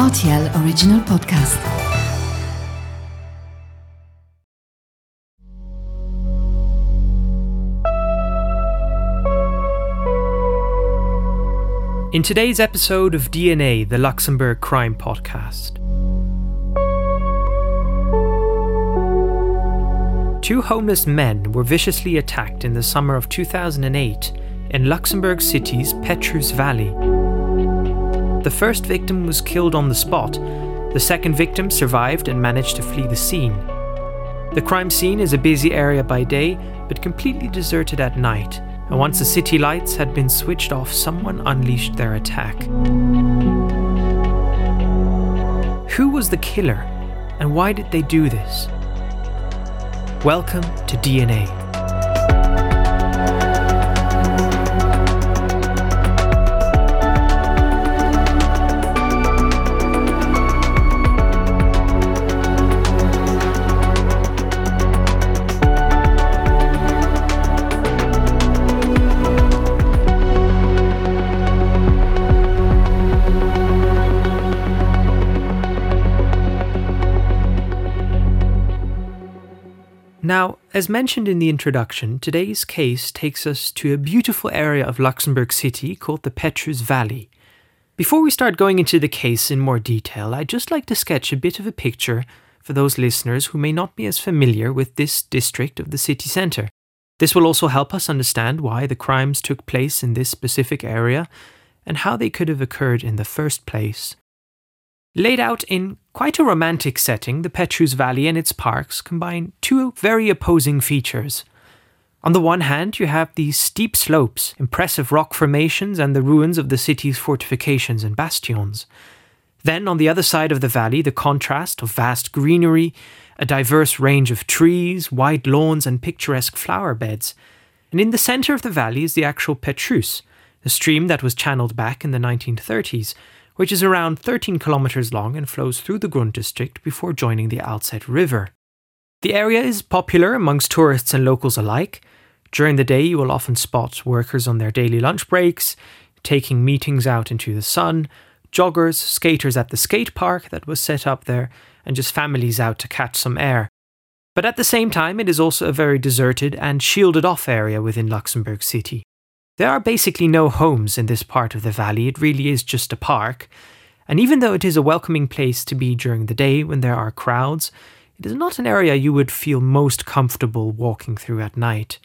RTL Original Podcast. In today's episode of DNA, the Luxembourg Crime Podcast, two homeless men were viciously attacked in the summer of 2008 in Luxembourg City's Petrusse Valley. The first victim was killed on the spot, the second victim survived and managed to flee the scene. The crime scene is a busy area by day, but completely deserted at night, and once the city lights had been switched off, someone unleashed their attack. Who was the killer, and why did they do this? Welcome to DNA. Now, as mentioned in the introduction, today's case takes us to a beautiful area of Luxembourg City called the Petrusse Valley. Before we start going into the case in more detail, I'd just like to sketch a bit of a picture for those listeners who may not be as familiar with this district of the city centre. This will also help us understand why the crimes took place in this specific area and how they could have occurred in the first place. Laid out in quite a romantic setting, the Petrusse Valley and its parks combine two very opposing features. On the one hand, you have these steep slopes, impressive rock formations, and the ruins of the city's fortifications and bastions. Then, on the other side of the valley, the contrast of vast greenery, a diverse range of trees, wide lawns, and picturesque flower beds. And in the centre of the valley is the actual Petrusse, a stream that was channeled back in the 1930s which is around 13 kilometers long and flows through the Grund district before joining the Alzette River. The area is popular amongst tourists and locals alike. During the day, you will often spot workers on their daily lunch breaks, taking meetings out into the sun, joggers, skaters at the skate park that was set up there, and just families out to catch some air. But at the same time, it is also a very deserted and shielded off area within Luxembourg City. There are basically no homes in this part of the valley, it really is just a park. And even though it is a welcoming place to be during the day when there are crowds, it is not an area you would feel most comfortable walking through at night.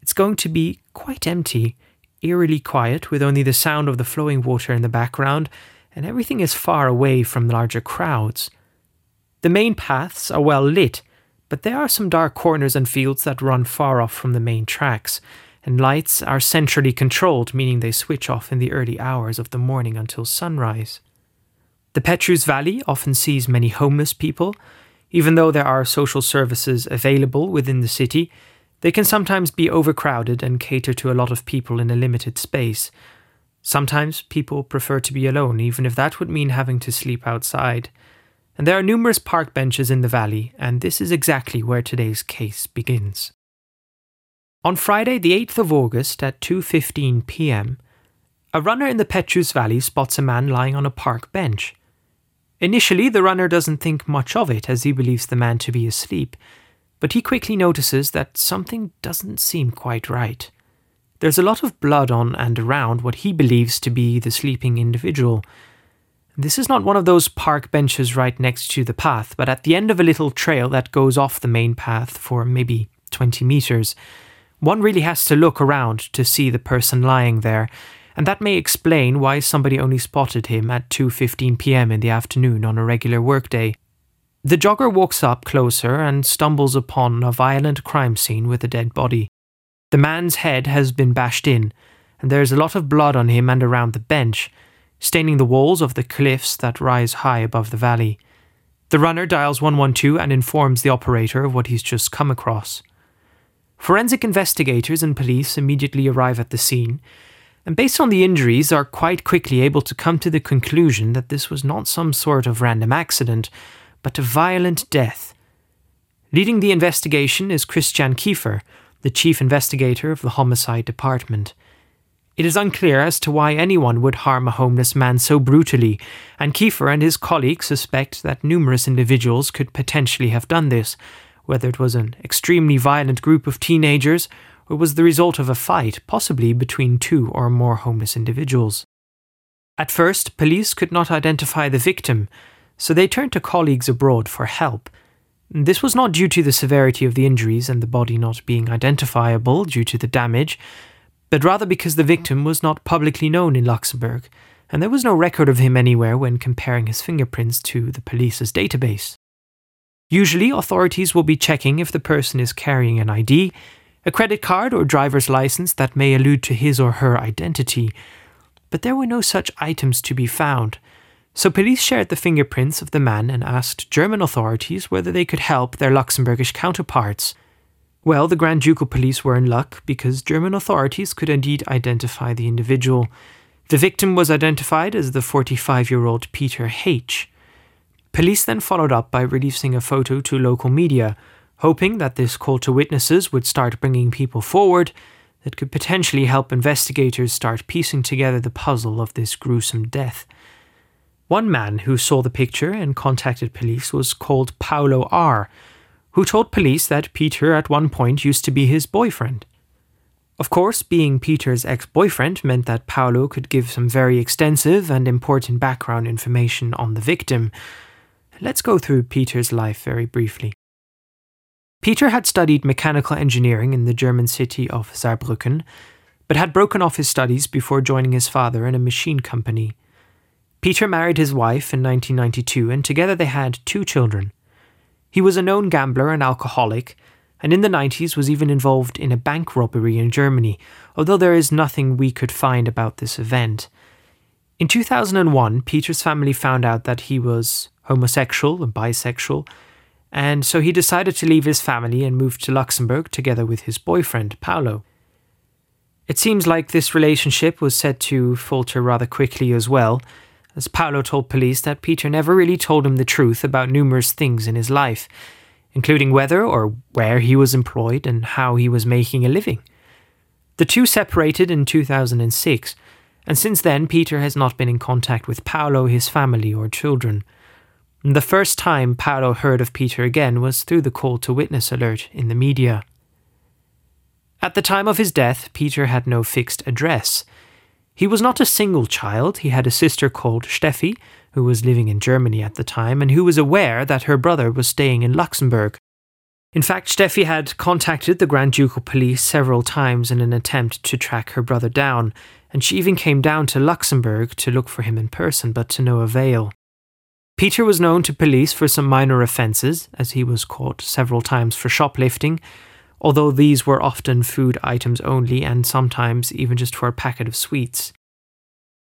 It's going to be quite empty, eerily quiet, with only the sound of the flowing water in the background, and everything is far away from larger crowds. The main paths are well lit, but there are some dark corners and fields that run far off from the main tracks, and lights are centrally controlled, meaning they switch off in the early hours of the morning until sunrise. The Petrusse Valley often sees many homeless people. Even though there are social services available within the city, they can sometimes be overcrowded and cater to a lot of people in a limited space. Sometimes people prefer to be alone, even if that would mean having to sleep outside. And there are numerous park benches in the valley, and this is exactly where today's case begins. On Friday, the 8th of August at 2:15 p.m., a runner in the Petrusse Valley spots a man lying on a park bench. Initially, the runner doesn't think much of it as he believes the man to be asleep, but he quickly notices that something doesn't seem quite right. There's a lot of blood on and around what he believes to be the sleeping individual. This is not one of those park benches right next to the path, but at the end of a little trail that goes off the main path for maybe 20 meters. One really has to look around to see the person lying there, and that may explain why somebody only spotted him at 2:15 p.m. in the afternoon on a regular workday. The jogger walks up closer and stumbles upon a violent crime scene with a dead body. The man's head has been bashed in, and there is a lot of blood on him and around the bench, staining the walls of the cliffs that rise high above the valley. The runner dials 112 and informs the operator of what he's just come across. Forensic investigators and police immediately arrive at the scene, and based on the injuries, are quite quickly able to come to the conclusion that this was not some sort of random accident, but a violent death. Leading the investigation is Christian Kiefer, the chief investigator of the homicide department. It is unclear as to why anyone would harm a homeless man so brutally, and Kiefer and his colleagues suspect that numerous individuals could potentially have done this, whether it was an extremely violent group of teenagers or was the result of a fight, possibly between two or more homeless individuals. At first, police could not identify the victim, so they turned to colleagues abroad for help. This was not due to the severity of the injuries and the body not being identifiable due to the damage, but rather because the victim was not publicly known in Luxembourg, and there was no record of him anywhere when comparing his fingerprints to the police's database. Usually, authorities will be checking if the person is carrying an ID, a credit card, or driver's license that may allude to his or her identity, but there were no such items to be found. So police shared the fingerprints of the man and asked German authorities whether they could help their Luxembourgish counterparts. Well, the Grand Ducal police were in luck because German authorities could indeed identify the individual. The victim was identified as the 45 year old Peter H. Police then followed up by releasing a photo to local media, hoping that this call to witnesses would start bringing people forward that could potentially help investigators start piecing together the puzzle of this gruesome death. One man who saw the picture and contacted police was called Paulo R who told police that Peter at one point used to be his boyfriend. Of course, being Peter's ex boyfriend meant that Paulo could give some very extensive and important background information on the victim. Let's go through Peter's life very briefly. Peter had studied mechanical engineering in the German city of Saarbrücken, but had broken off his studies before joining his father in a machine company. Peter married his wife in 1992, and together they had two children. He was a known gambler and alcoholic, and in the 90s was even involved in a bank robbery in Germany, although there is nothing we could find about this event. In 2001, Peter's family found out that he was homosexual and bisexual, and so he decided to leave his family and move to Luxembourg together with his boyfriend, Paulo. It seems like this relationship was set to falter rather quickly as well, as Paulo told police that Peter never really told him the truth about numerous things in his life, including whether or where he was employed and how he was making a living. The two separated in 2006, and since then Peter has not been in contact with Paolo, his family, or children. The first time Paolo heard of Peter again was through the call to witness alert in the media. At the time of his death, Peter had no fixed address. He was not a single child. He had a sister called Steffi, who was living in Germany at the time, and who was aware that her brother was staying in Luxembourg. In fact, Steffi had contacted the Grand Ducal police several times in an attempt to track her brother down, and she even came down to Luxembourg to look for him in person, but to no avail. Peter was known to police for some minor offences, as he was caught several times for shoplifting, although these were often food items only and sometimes even just for a packet of sweets.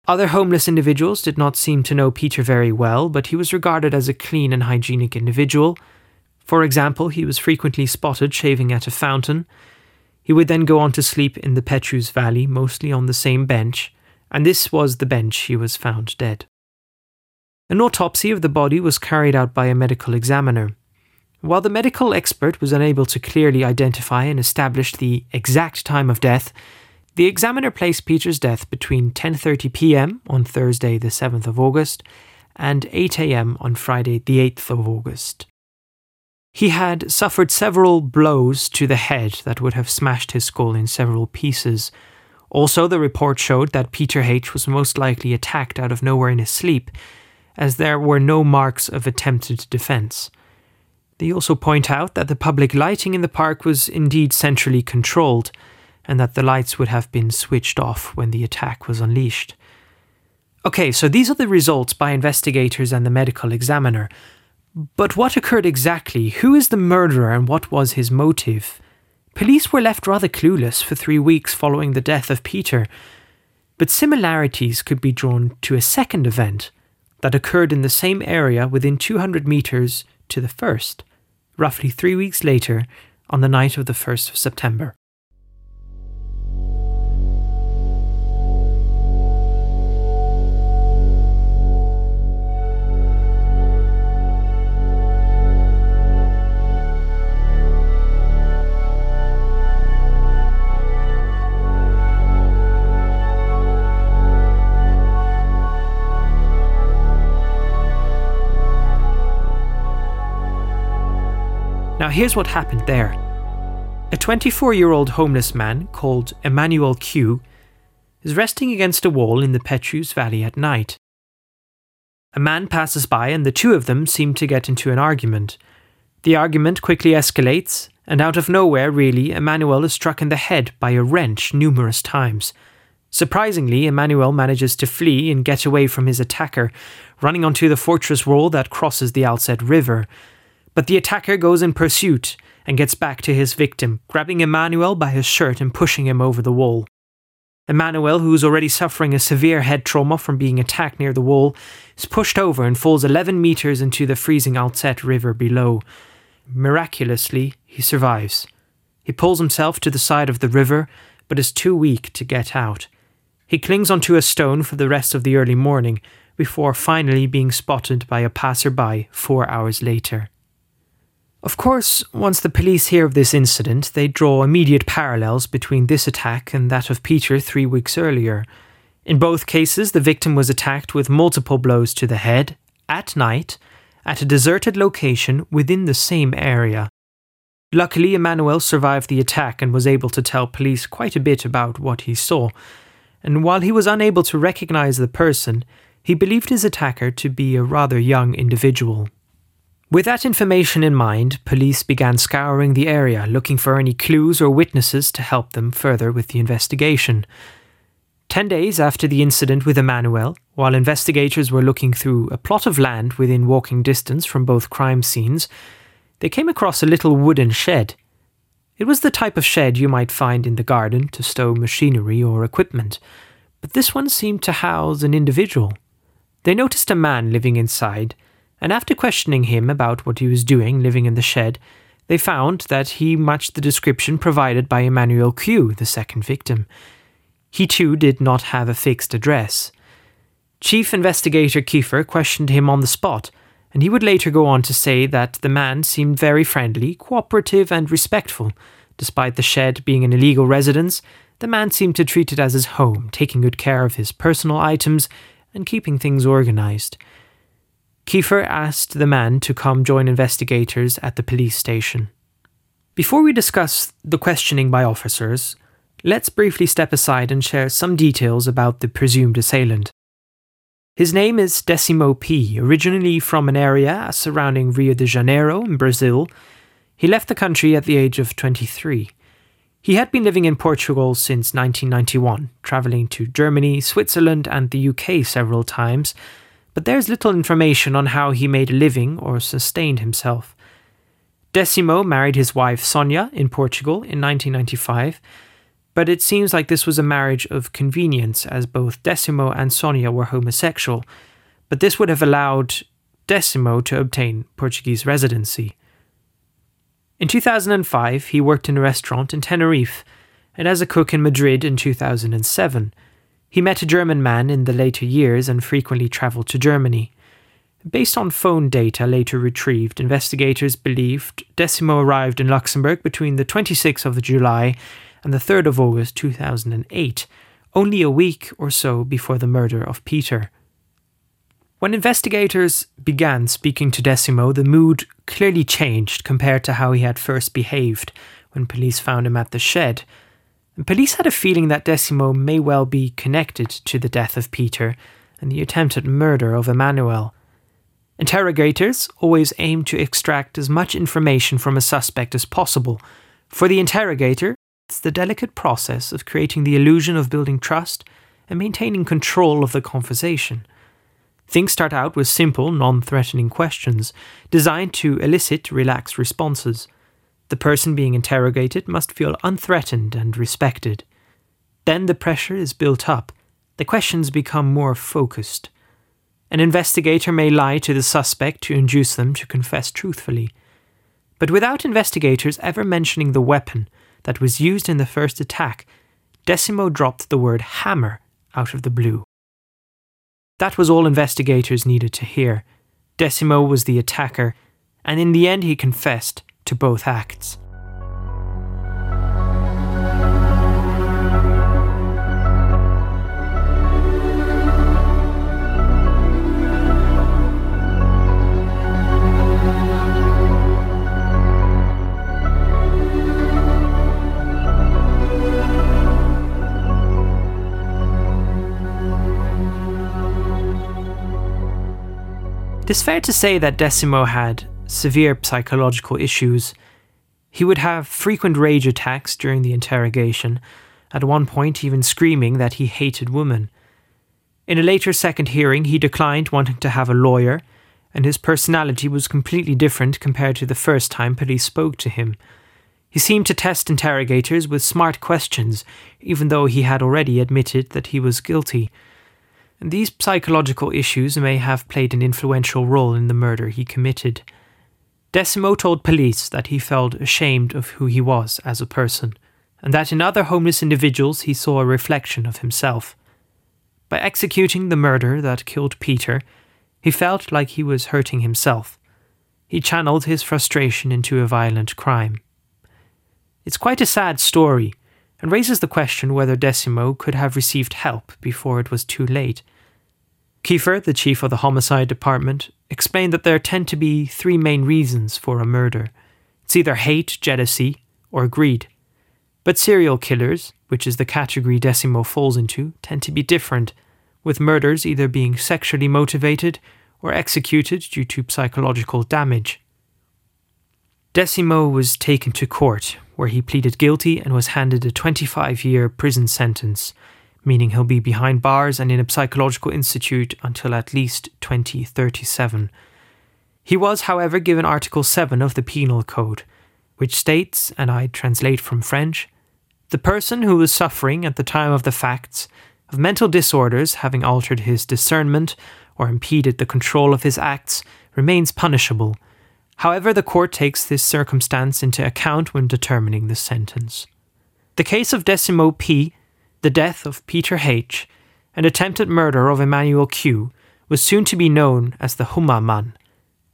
Other homeless individuals did not seem to know Peter very well, but he was regarded as a clean and hygienic individual. For example, he was frequently spotted shaving at a fountain. He would then go on to sleep in the Petrusse Valley, mostly on the same bench, and this was the bench he was found dead. An autopsy of the body was carried out by a medical examiner. While the medical expert was unable to clearly identify and establish the exact time of death, the examiner placed Peter's death between 10:30 p.m. on Thursday the 7th of August and 8 a.m. on Friday the 8th of August. He had suffered several blows to the head that would have smashed his skull in several pieces. Also, the report showed that Peter H was most likely attacked out of nowhere in his sleep, as there were no marks of attempted defense. They also point out that the public lighting in the park was indeed centrally controlled, and that the lights would have been switched off when the attack was unleashed. Okay, so these are the results by investigators and the medical examiner. But what occurred exactly? Who is the murderer and what was his motive? Police were left rather clueless for three weeks following the death of Peter, but similarities could be drawn to a second event that occurred in the same area within 200 metres to the first roughly three weeks later, on the night of the 1st of September. Now, here's what happened there. A 24 year old homeless man called Emmanuel Q is resting against a wall in the Petrusse Valley at night. A man passes by, and the two of them seem to get into an argument. The argument quickly escalates, and out of nowhere, really, Emmanuel is struck in the head by a wrench numerous times. Surprisingly, Emmanuel manages to flee and get away from his attacker, running onto the fortress wall that crosses the Alzette River. But the attacker goes in pursuit and gets back to his victim, grabbing Emmanuel by his shirt and pushing him over the wall. Emmanuel, who is already suffering a severe head trauma from being attacked near the wall, is pushed over and falls 11 meters into the freezing Alzette River below. Miraculously, he survives. He pulls himself to the side of the river, but is too weak to get out. He clings onto a stone for the rest of the early morning, before finally being spotted by a passerby four hours later. Of course, once the police hear of this incident, they draw immediate parallels between this attack and that of Peter three weeks earlier. In both cases, the victim was attacked with multiple blows to the head, at night, at a deserted location within the same area. Luckily, Emmanuel survived the attack and was able to tell police quite a bit about what he saw. And while he was unable to recognize the person, he believed his attacker to be a rather young individual. With that information in mind, police began scouring the area looking for any clues or witnesses to help them further with the investigation. Ten days after the incident with Emmanuel, while investigators were looking through a plot of land within walking distance from both crime scenes, they came across a little wooden shed. It was the type of shed you might find in the garden to stow machinery or equipment, but this one seemed to house an individual. They noticed a man living inside and after questioning him about what he was doing living in the shed, they found that he matched the description provided by Emmanuel Q, the second victim. He too did not have a fixed address. Chief Investigator Kiefer questioned him on the spot, and he would later go on to say that the man seemed very friendly, cooperative, and respectful. Despite the shed being an illegal residence, the man seemed to treat it as his home, taking good care of his personal items and keeping things organized. Kiefer asked the man to come join investigators at the police station. Before we discuss the questioning by officers, let's briefly step aside and share some details about the presumed assailant. His name is Decimo P., originally from an area surrounding Rio de Janeiro in Brazil. He left the country at the age of 23. He had been living in Portugal since 1991, travelling to Germany, Switzerland, and the UK several times, but there's little information on how he made a living or sustained himself. Decimo married his wife Sonia in Portugal in 1995, but it seems like this was a marriage of convenience as both Decimo and Sonia were homosexual, but this would have allowed Decimo to obtain Portuguese residency. In 2005, he worked in a restaurant in Tenerife and as a cook in Madrid in 2007. He met a German man in the later years and frequently travelled to Germany. Based on phone data later retrieved, investigators believed Decimo arrived in Luxembourg between the 26th of July and the 3rd of August 2008, only a week or so before the murder of Peter. When investigators began speaking to Decimo, the mood clearly changed compared to how he had first behaved when police found him at the shed. Police had a feeling that Decimo may well be connected to the death of Peter and the attempted murder of Emmanuel. Interrogators always aim to extract as much information from a suspect as possible. For the interrogator, it's the delicate process of creating the illusion of building trust and maintaining control of the conversation. Things start out with simple, non threatening questions designed to elicit relaxed responses. The person being interrogated must feel unthreatened and respected. Then the pressure is built up. The questions become more focused. An investigator may lie to the suspect to induce them to confess truthfully. But without investigators ever mentioning the weapon that was used in the first attack, Decimo dropped the word hammer out of the blue. That was all investigators needed to hear. Decimo was the attacker, and in the end he confessed to both acts. It is fair to say that Decimo had severe psychological issues. He would have frequent rage attacks during the interrogation, at one point, even screaming that he hated women. In a later second hearing, he declined wanting to have a lawyer, and his personality was completely different compared to the first time police spoke to him. He seemed to test interrogators with smart questions, even though he had already admitted that he was guilty. And these psychological issues may have played an influential role in the murder he committed. Decimo told police that he felt ashamed of who he was as a person, and that in other homeless individuals he saw a reflection of himself. By executing the murder that killed Peter, he felt like he was hurting himself. He channeled his frustration into a violent crime. It's quite a sad story, and raises the question whether Decimo could have received help before it was too late. Kiefer, the chief of the homicide department, explained that there tend to be three main reasons for a murder it's either hate, jealousy, or greed. But serial killers, which is the category Decimo falls into, tend to be different, with murders either being sexually motivated or executed due to psychological damage. Decimo was taken to court, where he pleaded guilty and was handed a 25 year prison sentence, meaning he'll be behind bars and in a psychological institute until at least 2037. He was, however, given Article 7 of the Penal Code, which states, and I translate from French, the person who was suffering at the time of the facts of mental disorders having altered his discernment or impeded the control of his acts remains punishable. However, the court takes this circumstance into account when determining the sentence. The case of Decimo P, the death of Peter H, and attempted murder of Emmanuel Q was soon to be known as the Humma Man,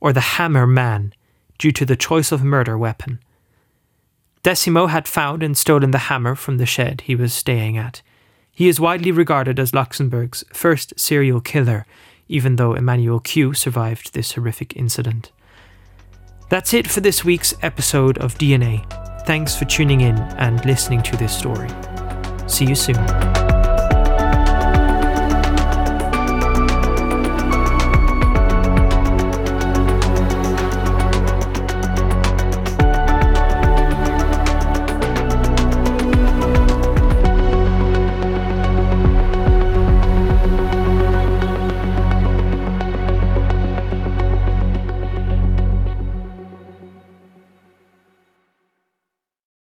or the Hammer Man, due to the choice of murder weapon. Decimo had found and stolen the hammer from the shed he was staying at. He is widely regarded as Luxembourg's first serial killer, even though Emmanuel Q survived this horrific incident. That's it for this week's episode of DNA. Thanks for tuning in and listening to this story. See you soon.